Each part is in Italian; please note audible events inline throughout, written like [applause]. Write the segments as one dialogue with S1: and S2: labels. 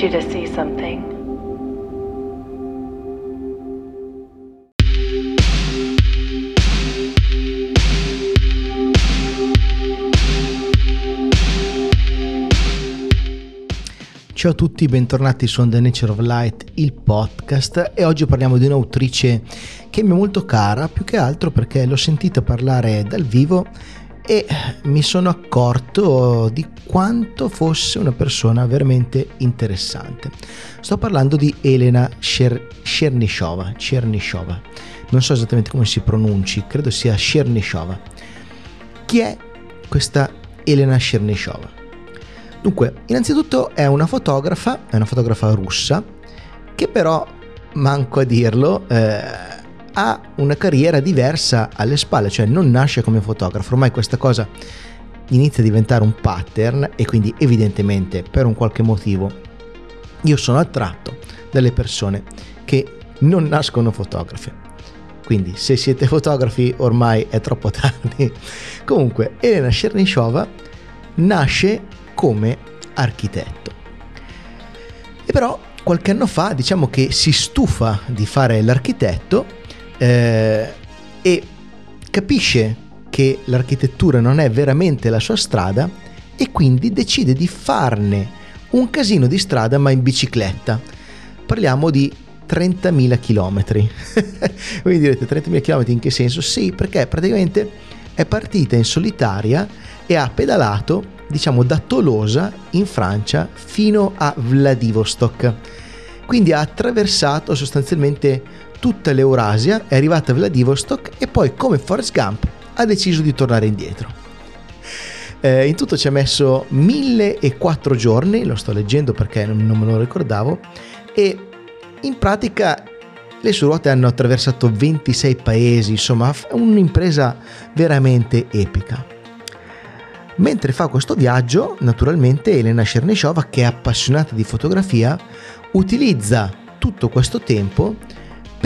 S1: need you to see something.
S2: Ciao a tutti, bentornati su The Nature of Light, il podcast e oggi parliamo di un'autrice che mi è molto cara, più che altro perché l'ho sentita parlare dal vivo e mi sono accorto di quanto fosse una persona veramente interessante. Sto parlando di Elena Chernyshova, Chernyshova. Non so esattamente come si pronunci, credo sia Chernyshova. Chi è questa Elena Chernyshova? Dunque, innanzitutto è una fotografa, è una fotografa russa, che però, manco a dirlo, eh, ha una carriera diversa alle spalle, cioè non nasce come fotografo, ormai questa cosa inizia a diventare un pattern e quindi evidentemente per un qualche motivo io sono attratto dalle persone che non nascono fotografe. Quindi se siete fotografi ormai è troppo [laughs] tardi. Comunque Elena Chernyshova nasce come architetto. E però qualche anno fa diciamo che si stufa di fare l'architetto eh, e capisce che l'architettura non è veramente la sua strada e quindi decide di farne un casino di strada ma in bicicletta. Parliamo di 30.000 km. [laughs] Voi direte 30.000 km in che senso? Sì, perché praticamente è partita in solitaria e ha pedalato diciamo da Tolosa in Francia fino a Vladivostok. Quindi ha attraversato sostanzialmente tutta l'Eurasia, è arrivata a Vladivostok e poi come Forrest Gump ha deciso di tornare indietro. Eh, in tutto ci ha messo 1004 giorni, lo sto leggendo perché non, me lo ricordavo, e in pratica le sue ruote hanno attraversato 26 paesi, insomma un'impresa veramente epica. Mentre fa questo viaggio, naturalmente Elena Chernyshova, che è appassionata di fotografia, utilizza tutto questo tempo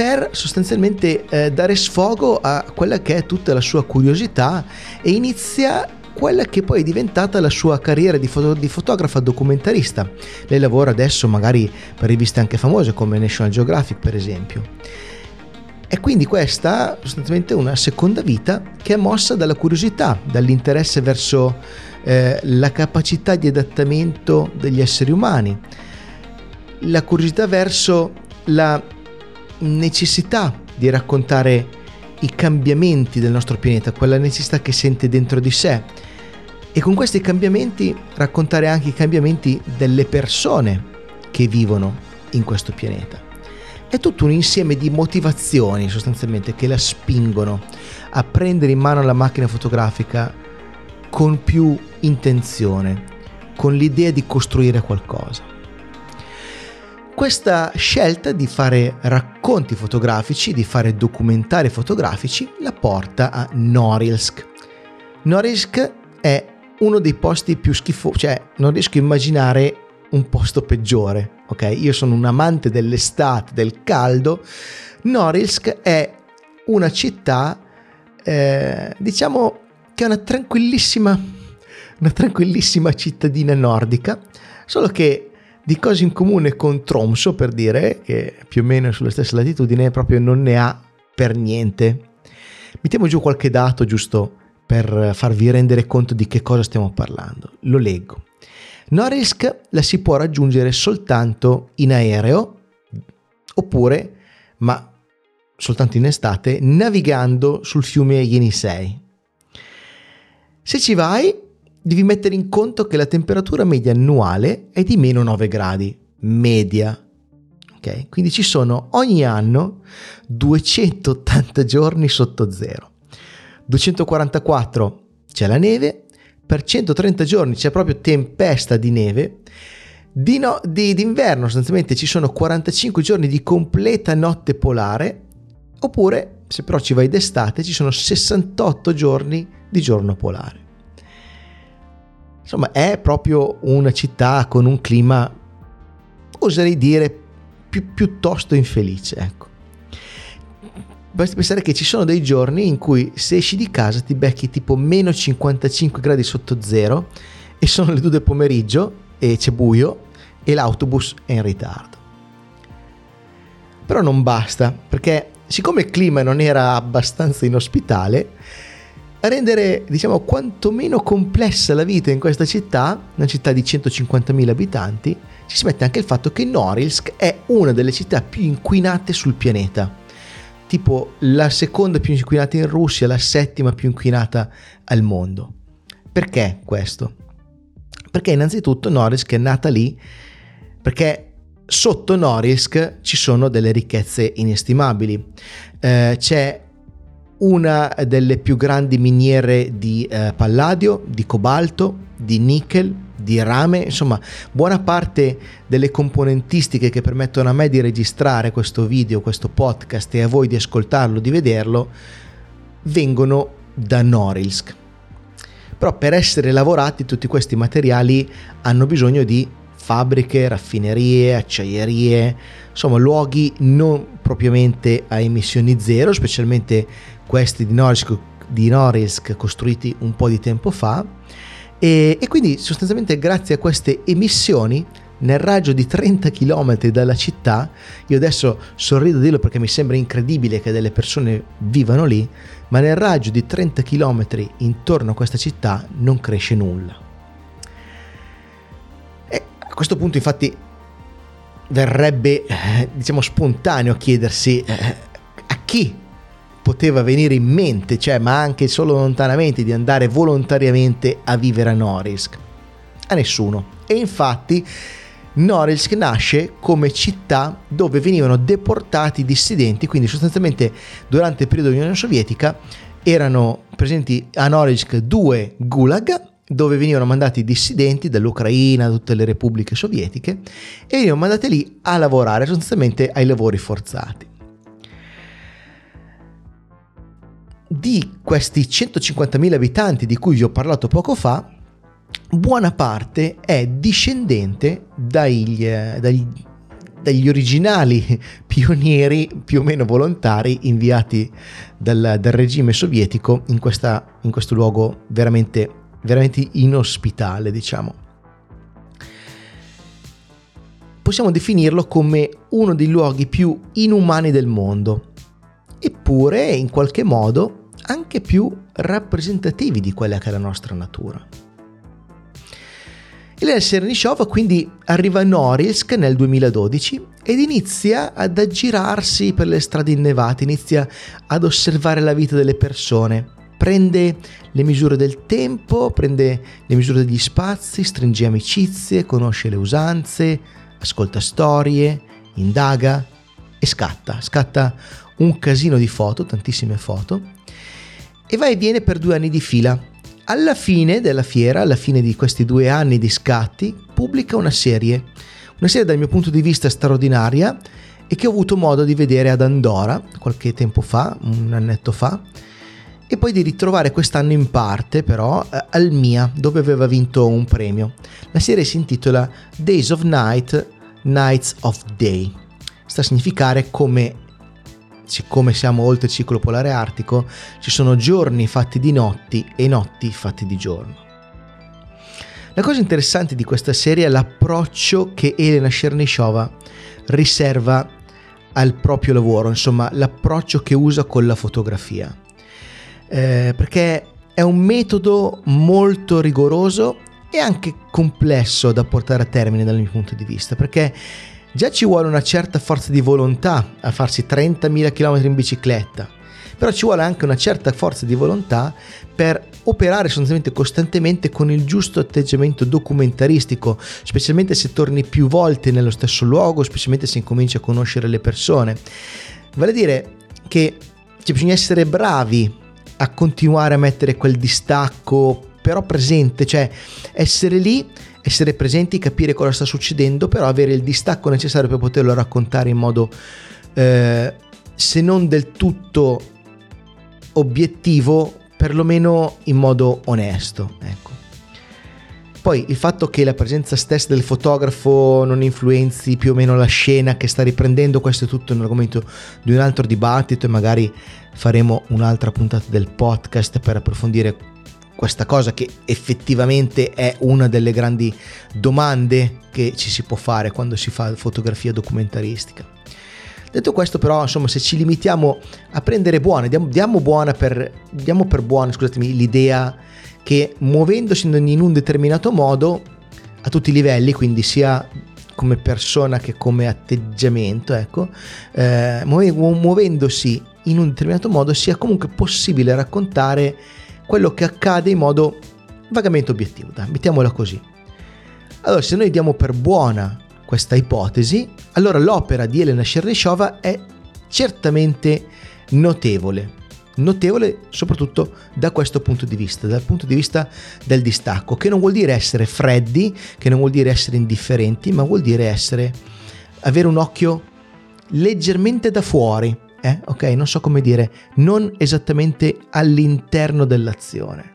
S2: per sostanzialmente eh, dare sfogo a quella che è tutta la sua curiosità e inizia quella che poi è diventata la sua carriera di, foto- di, fotografa documentarista. Lei lavora adesso magari per riviste anche famose come National Geographic per esempio. E quindi questa sostanzialmente una seconda vita che è mossa dalla curiosità, dall'interesse verso eh, la capacità di adattamento degli esseri umani, la curiosità verso la necessità di raccontare i cambiamenti del nostro pianeta, quella necessità che sente dentro di sé e con questi cambiamenti raccontare anche i cambiamenti delle persone che vivono in questo pianeta è tutto un insieme di motivazioni sostanzialmente che la spingono a prendere in mano la macchina fotografica con più intenzione, con l'idea di costruire qualcosa. Questa scelta di fare racconti fotografici, di fare documentari fotografici, la porta a Norilsk. Norilsk è uno dei posti più schifosi, cioè non riesco a immaginare un posto peggiore ok? Io sono un amante dell'estate, del caldo. Norilsk è una città, eh, diciamo, che è una tranquillissima, una tranquillissima cittadina nordica, solo che di cose in comune con Tromso, per dire, che più o meno sulla stessa latitudine, proprio non ne ha per niente. Mettiamo giù qualche dato giusto per farvi rendere conto di che cosa stiamo parlando. Lo leggo. Norilsk la si può raggiungere soltanto in aereo oppure, ma soltanto in estate, navigando sul fiume Yenisei. Se ci vai, devi mettere in conto che la temperatura media annuale è di meno 9 gradi, media. Okay? Quindi ci sono ogni anno 280 giorni sotto zero. 244 c'è la neve, per 130 giorni c'è proprio tempesta di neve. Di no, di, d'inverno sostanzialmente ci sono 45 giorni di completa notte polare, oppure se però ci vai d'estate ci sono 68 giorni di giorno polare. Insomma è proprio una città con un clima, oserei dire, più, piuttosto infelice. Ecco. Basti pensare che ci sono dei giorni in cui se esci di casa ti becchi tipo meno 55 gradi sotto zero e sono le 2 del pomeriggio e c'è buio e l'autobus è in ritardo. Però non basta, perché siccome il clima non era abbastanza inospitale, rendere, diciamo, quantomeno complessa la vita in questa città, una città di 150.000 abitanti, ci si mette anche il fatto che Norilsk è una delle città più inquinate sul pianeta. Tipo la seconda più inquinata in Russia, la settima più inquinata al mondo. Perché questo? Perché innanzitutto Norilsk è nata lì perché sotto Norilsk ci sono delle ricchezze inestimabili. Eh, c'è una delle più grandi miniere di eh, palladio, di cobalto, di nickel, di rame, insomma buona parte delle componentistiche che permettono a me di registrare questo video, questo podcast e a voi di ascoltarlo, di vederlo, vengono da Norilsk. Però per essere lavorati tutti questi materiali hanno bisogno di fabbriche, raffinerie, acciaierie, insomma luoghi non propriamente a emissioni zero, specialmente questi di Norilsk, di Norilsk costruiti un po' di tempo fa e, e quindi sostanzialmente grazie a queste emissioni nel raggio di 30 km dalla città, io adesso sorrido a dirlo perché mi sembra incredibile che delle persone vivano lì, ma nel raggio di 30 km intorno a questa città non cresce nulla. E a questo punto infatti verrebbe, eh, diciamo, spontaneo chiedersi eh, a chi poteva venire in mente, cioè, ma anche solo lontanamente, di andare volontariamente a vivere a Norilsk? A nessuno. E infatti Norilsk nasce come città dove venivano deportati dissidenti, quindi sostanzialmente durante il periodo dell'Unione Sovietica erano presenti a Norilsk due gulag dove venivano mandati i dissidenti dall'Ucraina, da tutte le repubbliche sovietiche e venivano mandati lì a lavorare sostanzialmente ai lavori forzati. di questi 150.000 abitanti di cui vi ho parlato poco fa, buona parte è discendente dagli, eh, dagli, dagli originali [laughs] pionieri più o meno volontari inviati dal, dal regime sovietico in, questa, in, questo luogo veramente, veramente inospitale, diciamo. Possiamo definirlo come uno dei luoghi più inumani del mondo, eppure in qualche modo anche più rappresentativi di quella che è la nostra natura. Elena Sernichova quindi arriva a Norilsk nel 2012 ed inizia ad aggirarsi per le strade innevate, inizia ad osservare la vita delle persone, prende le misure del tempo, prende le misure degli spazi, stringe amicizie, conosce le usanze, ascolta storie, indaga e scatta, scatta un casino di foto, tantissime foto e va e viene per due anni di fila. Alla fine della fiera, alla fine di questi due anni di scatti, pubblica una serie, una serie dal mio punto di vista straordinaria e che ho avuto modo di vedere ad Andorra qualche tempo fa, un annetto fa, e poi di ritrovare quest'anno in parte però eh, al MIA dove aveva vinto un premio. La serie si intitola Days of Night, Nights of Day. Sta a significare come siccome siamo oltre il ciclo polare artico, ci sono giorni fatti di notti e notti fatti di giorno. La cosa interessante di questa serie è l'approccio che Elena Chernyshova riserva al proprio lavoro, insomma l'approccio che usa con la fotografia. Eh, perché è un metodo molto rigoroso e anche complesso da portare a termine dal mio punto di vista, perché Già ci vuole una certa forza di volontà a farsi 30.000 km in bicicletta, però ci vuole anche una certa forza di volontà per operare sostanzialmente costantemente con il giusto atteggiamento documentaristico, specialmente se torni più volte nello stesso luogo, specialmente se incominci a conoscere le persone. Vale a dire che bisogna essere bravi a continuare a mettere quel distacco però presente, cioè essere lì essere presenti, capire cosa sta succedendo, però avere il distacco necessario per poterlo raccontare in modo eh, se non del tutto obiettivo, perlomeno in modo onesto. Ecco. Poi il fatto che la presenza stessa del fotografo non influenzi più o meno la scena che sta riprendendo, questo è tutto un argomento di un altro dibattito e magari faremo un'altra puntata del podcast per approfondire questa cosa che effettivamente è una delle grandi domande che ci si può fare quando si fa fotografia documentaristica. Detto questo, però, insomma, se ci limitiamo a prendere buona, diamo, diamo, buona per, diamo per buona scusatemi, l'idea che muovendosi in un determinato modo a tutti i livelli, quindi sia come persona che come atteggiamento, ecco, eh, muovendosi in un determinato modo sia comunque possibile raccontare quello che accade in modo vagamente obiettivo, dai, mettiamola così. Allora, se noi diamo per buona questa ipotesi, allora l'opera di Elena Chernyshova è certamente notevole. Notevole soprattutto da questo punto di vista, dal punto di vista del distacco, che non vuol dire essere freddi, che non vuol dire essere indifferenti, ma vuol dire essere avere un occhio leggermente da fuori, eh? ok? Non so come dire, non esattamente all'interno dell'azione.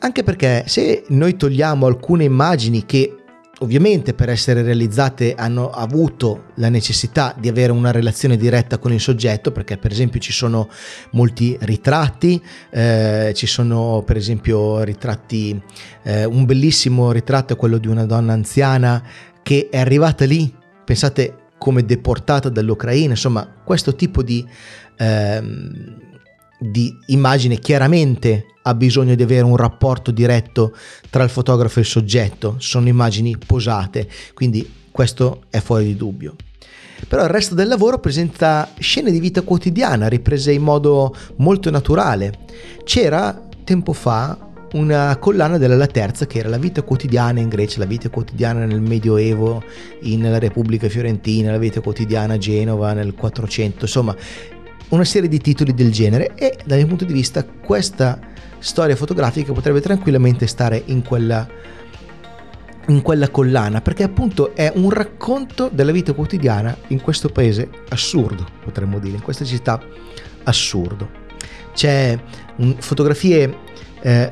S2: Anche perché se noi togliamo alcune immagini che ovviamente per essere realizzate hanno avuto la necessità di avere una relazione diretta con il soggetto perché per esempio ci sono molti ritratti eh, ci sono per esempio ritratti eh, un bellissimo ritratto è quello di una donna anziana che è arrivata lì pensate come deportata dall'Ucraina, insomma questo tipo di, ehm, di immagine chiaramente ha bisogno di avere un rapporto diretto tra il fotografo e il soggetto, sono immagini posate, quindi questo è fuori di dubbio. Però il resto del lavoro presenta scene di vita quotidiana riprese in modo molto naturale. C'era tempo fa una collana della La Terza che era la vita quotidiana in Grecia, la vita quotidiana nel Medioevo, nella Repubblica Fiorentina, la vita quotidiana a Genova nel 400, insomma una serie di titoli del genere e dal mio punto di vista questa storia fotografica potrebbe tranquillamente stare in quella, in quella collana perché appunto è un racconto della vita quotidiana in questo paese assurdo, potremmo dire, in questa città assurdo. C'è un, fotografie eh,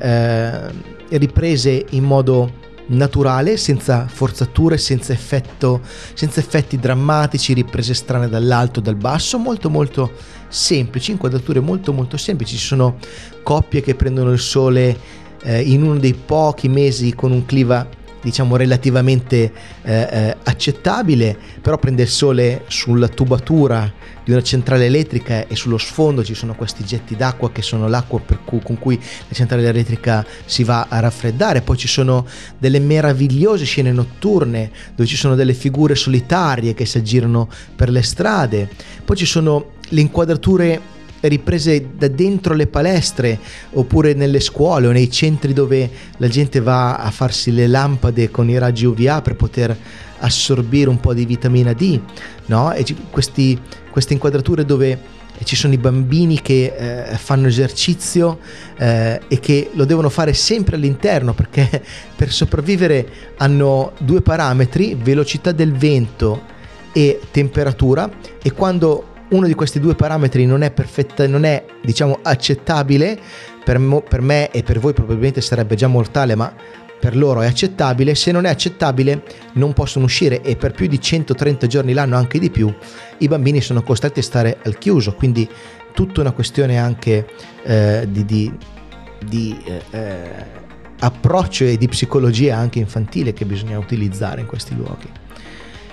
S2: eh, riprese in modo naturale, senza forzature, senza, effetto, senza effetti drammatici, riprese strane dall'alto, dal basso, molto molto semplici, inquadrature molto molto semplici. Ci sono coppie che prendono il sole eh, in uno dei pochi mesi con un cliva diciamo relativamente eh, eh, accettabile, però prende il sole sulla tubatura di una centrale elettrica e sullo sfondo ci sono questi getti d'acqua che sono l'acqua cui, con cui la centrale elettrica si va a raffreddare, poi ci sono delle meravigliose scene notturne dove ci sono delle figure solitarie che si aggirano per le strade, poi ci sono le inquadrature riprese da dentro le palestre oppure nelle scuole o nei centri dove la gente va a farsi le lampade con i raggi UVA per poter assorbire un po' di vitamina D, no? E questi, queste inquadrature dove ci sono i bambini che eh, fanno esercizio eh, e che lo devono fare sempre all'interno perché [laughs] per sopravvivere hanno due parametri, velocità del vento e temperatura e quando uno di questi due parametri non è perfetta, non è diciamo accettabile, per, mo, per me e per voi probabilmente sarebbe già mortale, ma per loro è accettabile, se non è accettabile non possono uscire e per più di 130 giorni l'anno, anche di più, i bambini sono costretti a stare al chiuso, quindi tutta una questione anche eh, di, di, di eh, eh approccio e di psicologia anche infantile che bisogna utilizzare in questi luoghi.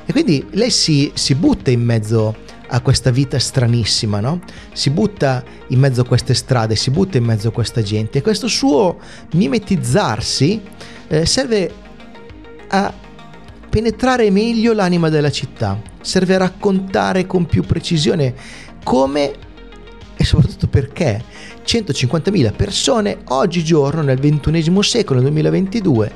S2: E quindi lei si, si butta in mezzo a questa vita stranissima, no? Si butta in mezzo a queste strade, si butta in mezzo a questa gente e questo suo mimetizzarsi eh, serve a penetrare meglio l'anima della città, serve a raccontare con più precisione come e soprattutto perché 150.000 persone oggigiorno nel XXI secolo, nel 2022,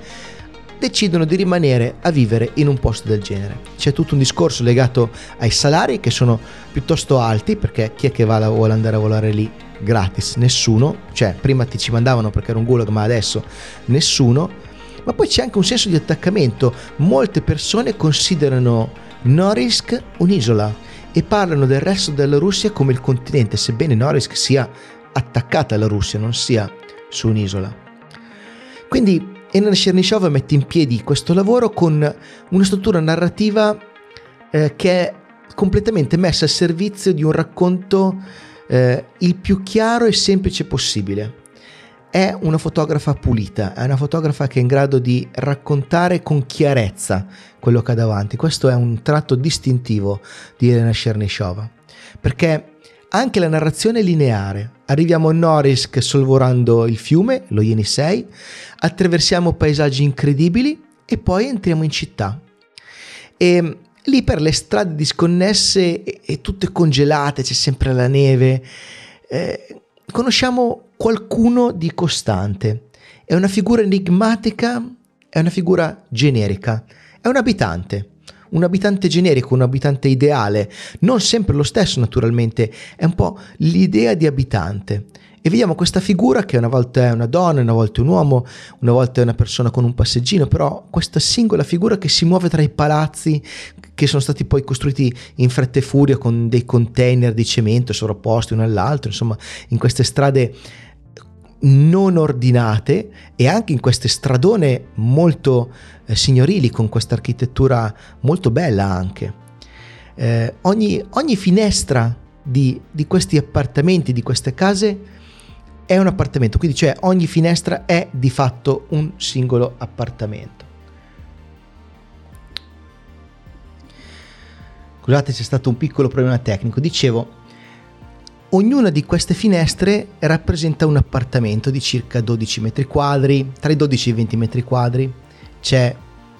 S2: decidono di rimanere a vivere in un posto del genere. C'è tutto un discorso legato ai salari che sono piuttosto alti perché chi è che va, vuole andare a volare lì gratis? Nessuno, cioè prima ti ci mandavano perché era un gulag ma adesso nessuno. Ma poi c'è anche un senso di attaccamento. Molte persone considerano Norilsk un'isola e parlano del resto della Russia come il continente, sebbene Norilsk sia attaccata alla Russia, non sia su un'isola. Quindi Enan Chernyshov mette in piedi questo lavoro con una struttura narrativa eh, che è completamente messa al servizio di un racconto eh, il più chiaro e semplice possibile. è una fotografa pulita, è una fotografa che è in grado di raccontare con chiarezza quello che ha davanti. Questo è un tratto distintivo di Elena Chernyshova, perché anche la narrazione è lineare. Arriviamo a Norisk solvorando il fiume, lo Yenisei, attraversiamo paesaggi incredibili e poi entriamo in città. E lì per le strade disconnesse e, e tutte congelate, c'è sempre la neve. Eh, conosciamo qualcuno di costante. È una figura enigmatica, è una figura generica, è un abitante. Un abitante generico, un abitante ideale, non sempre lo stesso naturalmente, è un po' l'idea di abitante. E vediamo questa figura che una volta è una donna, una volta è un uomo, una volta è una persona con un passeggino, però questa singola figura che si muove tra i palazzi che sono stati poi costruiti in fretta e furia con dei container di cemento sovrapposti uno all'altro, insomma, in queste strade non ordinate e anche in queste stradone molto eh, signorili con questa architettura molto bella anche. Eh, ogni, ogni, finestra di, di questi appartamenti, di queste case, è un appartamento, quindi cioè ogni finestra è di fatto un singolo appartamento. Scusate, c'è stato un piccolo problema tecnico. Dicevo, ognuna di queste finestre rappresenta un appartamento di circa 12 metri quadri, tra i 12 e i 20 metri quadri. C'è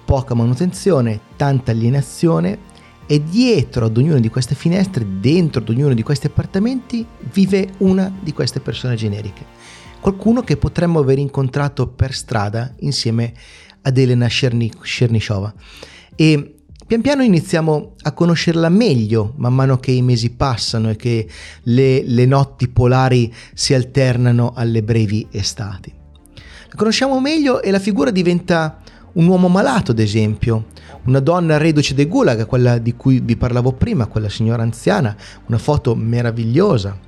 S2: poca manutenzione, tanta alienazione e dietro ad ognuna di queste finestre, dentro ad ognuno di questi appartamenti, vive una di queste persone generiche. Qualcuno che potremmo aver incontrato per strada insieme ad Elena Chernyshova. E pian piano iniziamo a conoscerla meglio man mano che i mesi passano e che le, le notti polari si alternano alle brevi estati. La conosciamo meglio e la figura diventa un uomo malato, ad esempio, una donna reduce de gulag, quella di cui vi parlavo prima, quella signora anziana, una foto meravigliosa.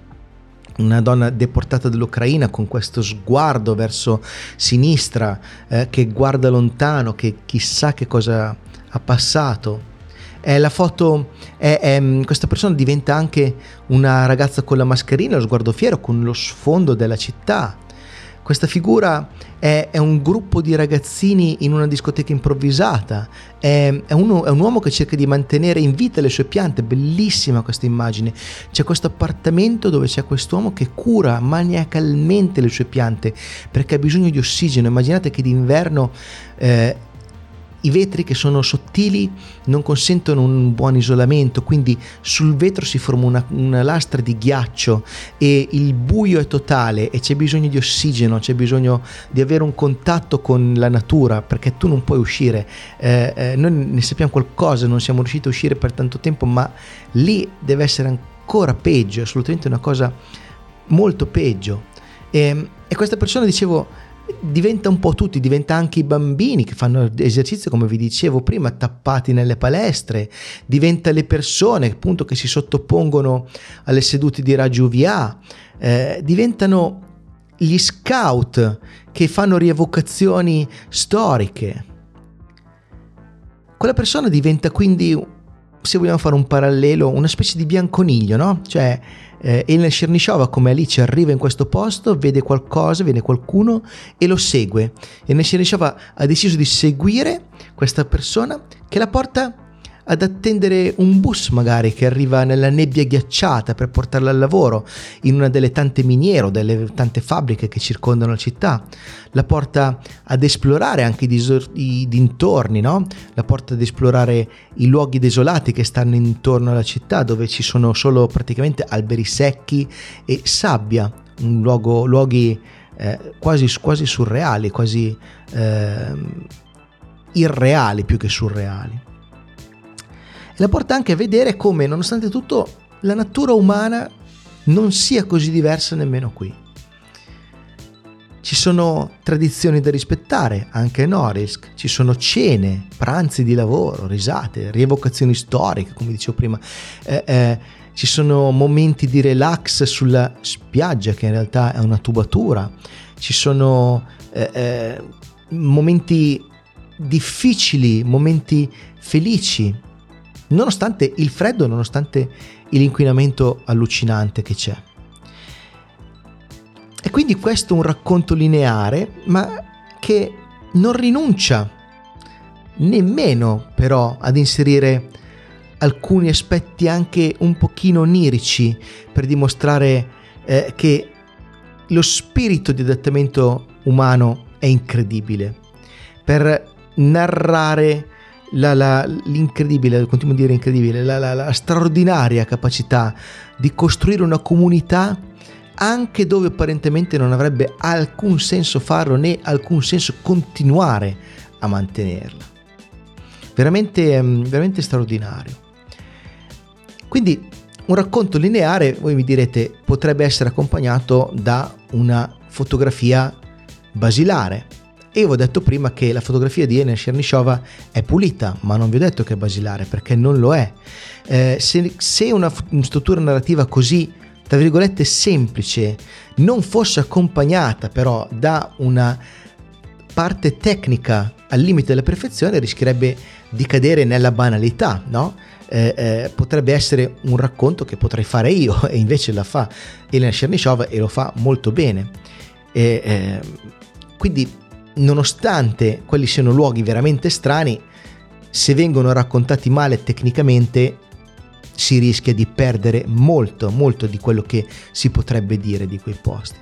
S2: Una donna deportata dall'Ucraina con questo sguardo verso sinistra, eh, che guarda lontano, che chissà che cosa ha passato. È la foto, è, è, questa persona diventa anche una ragazza con la mascherina, lo sguardo fiero, con lo sfondo della città questa figura è, è, un gruppo di ragazzini in una discoteca improvvisata, è, è, uno, è, un uomo che cerca di mantenere in vita le sue piante, bellissima questa immagine. C'è questo appartamento dove c'è quest'uomo che cura maniacalmente le sue piante perché ha bisogno di ossigeno. Immaginate che d'inverno eh, i vetri che sono sottili non consentono un buon isolamento, quindi sul vetro si forma una, una, lastra di ghiaccio e il buio è totale e c'è bisogno di ossigeno, c'è bisogno di avere un contatto con la natura perché tu non puoi uscire. Eh, eh, noi ne sappiamo qualcosa, non siamo riusciti a uscire per tanto tempo, ma lì deve essere ancora peggio, assolutamente una cosa molto peggio. E, e questa persona, dicevo, diventa un po' tutti, diventa anche i bambini che fanno esercizio, come vi dicevo prima, tappati nelle palestre, diventa le persone appunto che si sottopongono alle sedute di raggio UVA, eh, diventano gli scout che fanno rievocazioni storiche. Quella persona diventa quindi, se vogliamo fare un parallelo, una specie di bianconiglio, no? Cioè eh, Elena Chernyshova come Alice arriva in questo posto, vede qualcosa, vede qualcuno e lo segue. Elena Chernyshova ha deciso di seguire questa persona che la porta ad attendere un bus magari che arriva nella nebbia ghiacciata per portarla al lavoro in una delle tante miniere o delle tante fabbriche che circondano la città, la porta ad esplorare anche i, disor- i dintorni, no? la porta ad esplorare i luoghi desolati che stanno intorno alla città dove ci sono solo praticamente alberi secchi e sabbia, un luogo, luoghi eh, quasi, quasi, surreali, quasi eh, irreali più che surreali la porta anche a vedere come, nonostante tutto, la natura umana non sia così diversa nemmeno qui. Ci sono tradizioni da rispettare anche a Norilsk, ci sono cene, pranzi di lavoro, risate, rievocazioni storiche, come dicevo prima, eh, eh, ci sono momenti di relax sulla spiaggia che in realtà è una tubatura, ci sono eh, eh momenti difficili, momenti felici, nonostante il freddo, nonostante l'inquinamento allucinante che c'è. E quindi questo è un racconto lineare, ma che non rinuncia nemmeno però ad inserire alcuni aspetti anche un pochino onirici per dimostrare eh, che lo spirito di adattamento umano è incredibile, per narrare la, la, l'incredibile, continuo a dire incredibile, la, la straordinaria capacità di costruire una comunità anche dove apparentemente non avrebbe alcun senso farlo né alcun senso continuare a mantenerla. Veramente, ehm, veramente straordinario. Quindi un racconto lineare, voi mi direte, potrebbe essere accompagnato da una fotografia basilare. E io vi ho detto prima che la fotografia di Ena Chernyshova è pulita, ma non vi ho detto che è basilare, perché non lo è. Eh, se, se una, struttura narrativa così tra virgolette semplice non fosse accompagnata però da una parte tecnica al limite della perfezione rischierebbe di cadere nella banalità, no? Eh, eh, potrebbe essere un racconto che potrei fare io [laughs] e invece la fa Elena Chernyshov e lo fa molto bene. E, eh, quindi nonostante quelli siano luoghi veramente strani, se vengono raccontati male tecnicamente si rischia di perdere molto, molto di quello che si potrebbe dire di quei posti.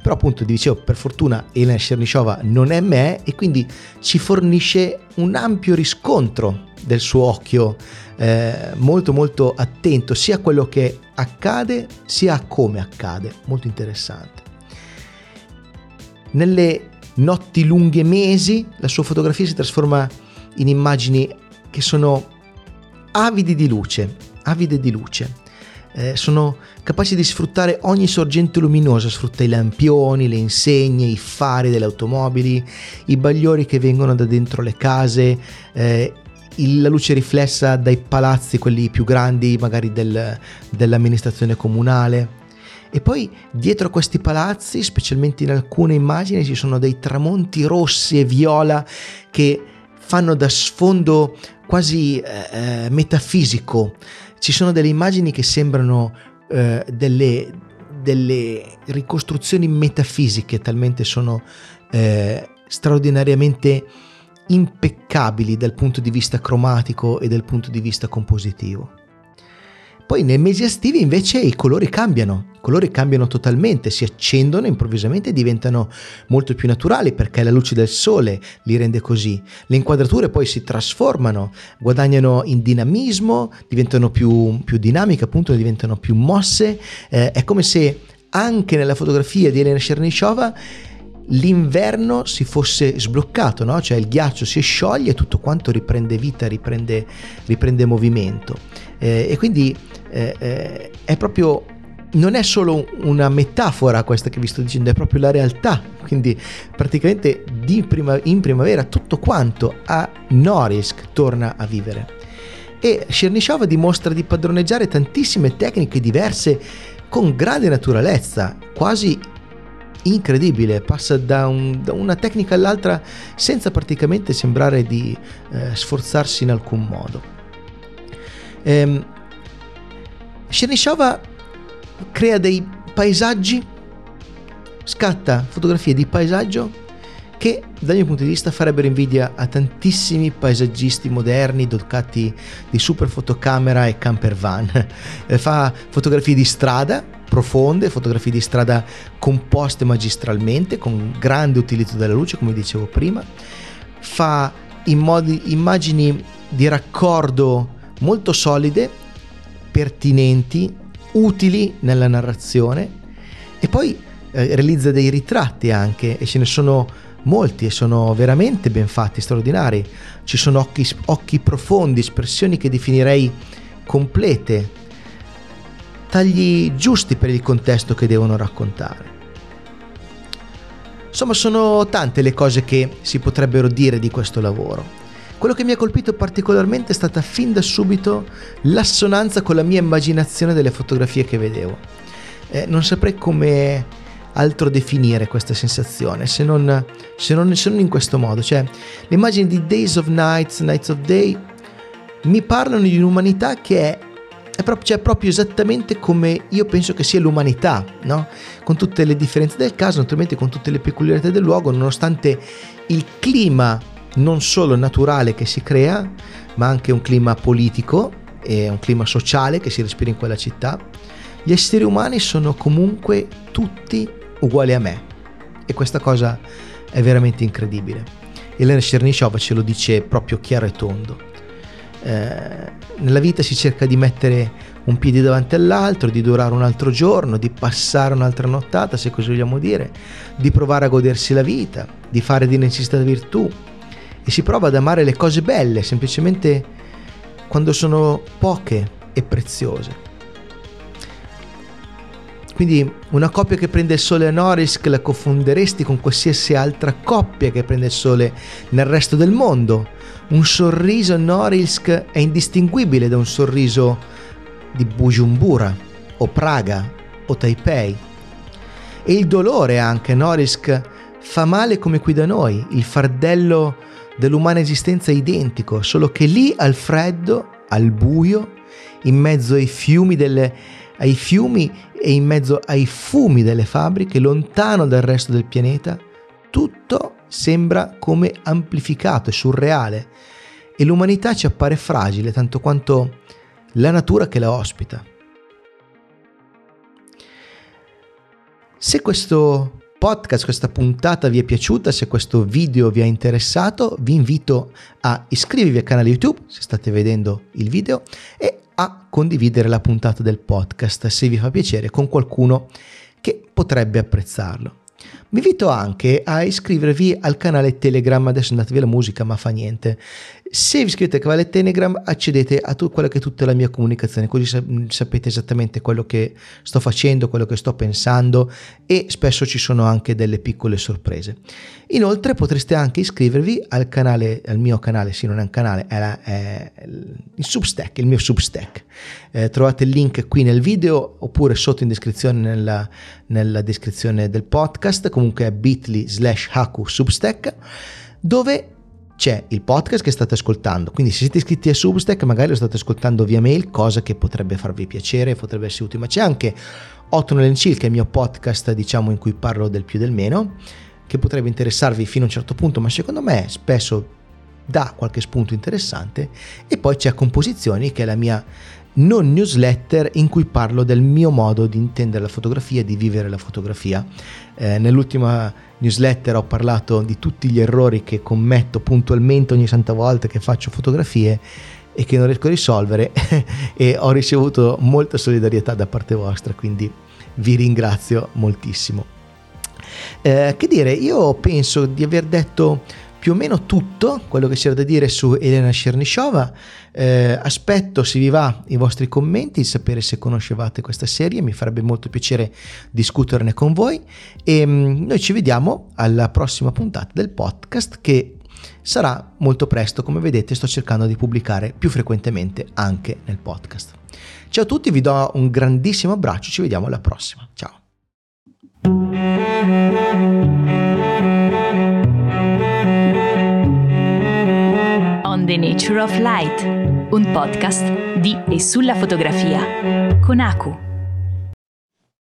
S2: Però appunto dicevo, per fortuna Elena Chernyshova non è me e quindi ci fornisce un ampio riscontro del suo occhio eh, molto molto attento sia a quello che accade sia a come accade, molto interessante. Nelle notti lunghe mesi la sua fotografia si trasforma in immagini che sono avidi di luce, avide di luce. Eh, sono capaci di sfruttare ogni sorgente luminosa, sfrutta i lampioni, le insegne, i fari delle automobili, i bagliori che vengono da dentro le case, eh, la luce riflessa dai palazzi, quelli più grandi magari del, dell'amministrazione comunale. E poi dietro questi palazzi, specialmente in alcune immagini, ci sono dei tramonti rossi e viola che fanno da sfondo quasi eh, eh metafisico ci sono delle immagini che sembrano eh, delle, delle, ricostruzioni metafisiche, talmente sono eh, straordinariamente impeccabili dal punto di vista cromatico e dal punto di vista compositivo. Poi nei mesi estivi invece i colori cambiano, i colori cambiano totalmente, si accendono improvvisamente e diventano molto più naturali perché la luce del sole li rende così. Le inquadrature poi si trasformano, guadagnano in dinamismo, diventano più, più dinamiche, appunto diventano più mosse. Eh, è come se anche nella fotografia di Elena Chernyshova l'inverno si fosse sbloccato, no? cioè il ghiaccio si scioglie e tutto quanto riprende vita, riprende, riprende movimento. Eh, e quindi eh, eh, è proprio non è solo una metafora questa che vi sto dicendo, è proprio la realtà. Quindi praticamente prima, in primavera tutto quanto a Norisk torna a vivere. E Chernyshov dimostra di padroneggiare tantissime tecniche diverse con grande naturalezza, quasi incredibile, passa da, un, da una tecnica all'altra senza praticamente sembrare di eh, sforzarsi in alcun modo. Ehm, Chernyshova crea dei paesaggi, scatta fotografie di paesaggio che dal mio punto di vista farebbero invidia a tantissimi paesaggisti moderni dotati di super fotocamera e camper van. Eh, fa fotografie di strada profonde, fotografie di strada composte magistralmente con grande utilizzo della luce, come dicevo prima. Fa immagini di raccordo molto solide, pertinenti, utili nella narrazione e poi eh, realizza dei ritratti anche e ce ne sono molti e sono veramente ben fatti, straordinari. Ci sono occhi, occhi profondi, espressioni che definirei complete, tagli giusti per il contesto che devono raccontare. Insomma, sono tante le cose che si potrebbero dire di questo lavoro. Quello che mi ha colpito particolarmente è stata fin da subito l'assonanza con la mia immaginazione delle fotografie che vedevo. Eh, non saprei come altro definire questa sensazione se non, se, non, se non in questo modo. Cioè, le immagini di Days of Nights, Nights of Day mi parlano di un'umanità che è è proprio, cioè, proprio esattamente come io penso che sia l'umanità, no? con tutte le differenze del caso, naturalmente con tutte le peculiarità del luogo, nonostante il clima non solo naturale che si crea, ma anche un clima politico e un clima sociale che si respira in quella città, gli esseri umani sono comunque tutti uguali a me e questa cosa è veramente incredibile. Elena Chernyshov ce lo dice proprio chiaro e tondo. Eh, nella vita si cerca di mettere un piede davanti all'altro, di durare un altro giorno, di passare un'altra nottata, se così vogliamo dire, di provare a godersi la vita, di fare di necessità virtù e si prova ad amare le cose belle semplicemente quando sono poche e preziose. Quindi una coppia che prende il sole a Norisk la confonderesti con qualsiasi altra coppia che prende il sole nel resto del mondo. Un sorriso a Norilsk è indistinguibile da un sorriso di Bujumbura o Praga o Taipei. E il dolore anche a Norilsk fa male come qui da noi, il fardello dell'umana esistenza identico, solo che lì al freddo, al buio, in mezzo ai fiumi delle ai fiumi e in mezzo ai fumi delle fabbriche, lontano dal resto del pianeta, tutto sembra come amplificato e surreale e l'umanità ci appare fragile tanto quanto la natura che la ospita. Se questo podcast, questa puntata vi è piaciuta, se questo video vi ha interessato, vi invito a iscrivervi al canale YouTube se state vedendo il video e a condividere la puntata del podcast se vi fa piacere con qualcuno che potrebbe apprezzarlo. Vi invito anche a iscrivervi al canale Telegram, adesso andate via la musica ma fa niente. Se vi iscrivete al canale Telegram accedete a tut- quella che è tutta la mia comunicazione, così sa- sapete esattamente quello che sto facendo, quello che sto pensando e spesso ci sono anche delle piccole sorprese. Inoltre potreste anche iscrivervi al canale, al mio canale, sì non è un canale, è, la, è il Substack, il mio Substack. Eh, trovate il link qui nel video oppure sotto in descrizione nella, nella descrizione del podcast, comunque è bit.ly slash haku substack, dove c'è il podcast che state ascoltando, quindi se siete iscritti a Substack magari lo state ascoltando via mail, cosa che potrebbe farvi piacere, potrebbe essere utile, ma c'è anche 8 nel Chill che è il mio podcast diciamo in cui parlo del più del meno, che potrebbe interessarvi fino a un certo punto, ma secondo me spesso dà qualche spunto interessante. E poi c'è Composizioni che è la mia non newsletter in cui parlo del mio modo di intendere la fotografia, di vivere la fotografia. Eh, nell'ultima newsletter ho parlato di tutti gli errori che commetto puntualmente ogni santa volta che faccio fotografie e che non riesco a risolvere [laughs] e ho ricevuto molta solidarietà da parte vostra, quindi vi ringrazio moltissimo. Eh, che dire, io penso di aver detto più o meno tutto quello che c'era da dire su Elena Chernyshova. Eh, aspetto, se vi va, i vostri commenti, sapere se conoscevate questa serie, mi farebbe molto piacere discuterne con voi e mh, mm, noi ci vediamo alla prossima puntata del podcast che sarà molto presto, come vedete sto cercando di pubblicare più frequentemente anche nel podcast. Ciao a tutti, vi do un grandissimo abbraccio, ci vediamo alla prossima. Ciao.
S3: The Nature of Light, un podcast di e sulla fotografia con Aku.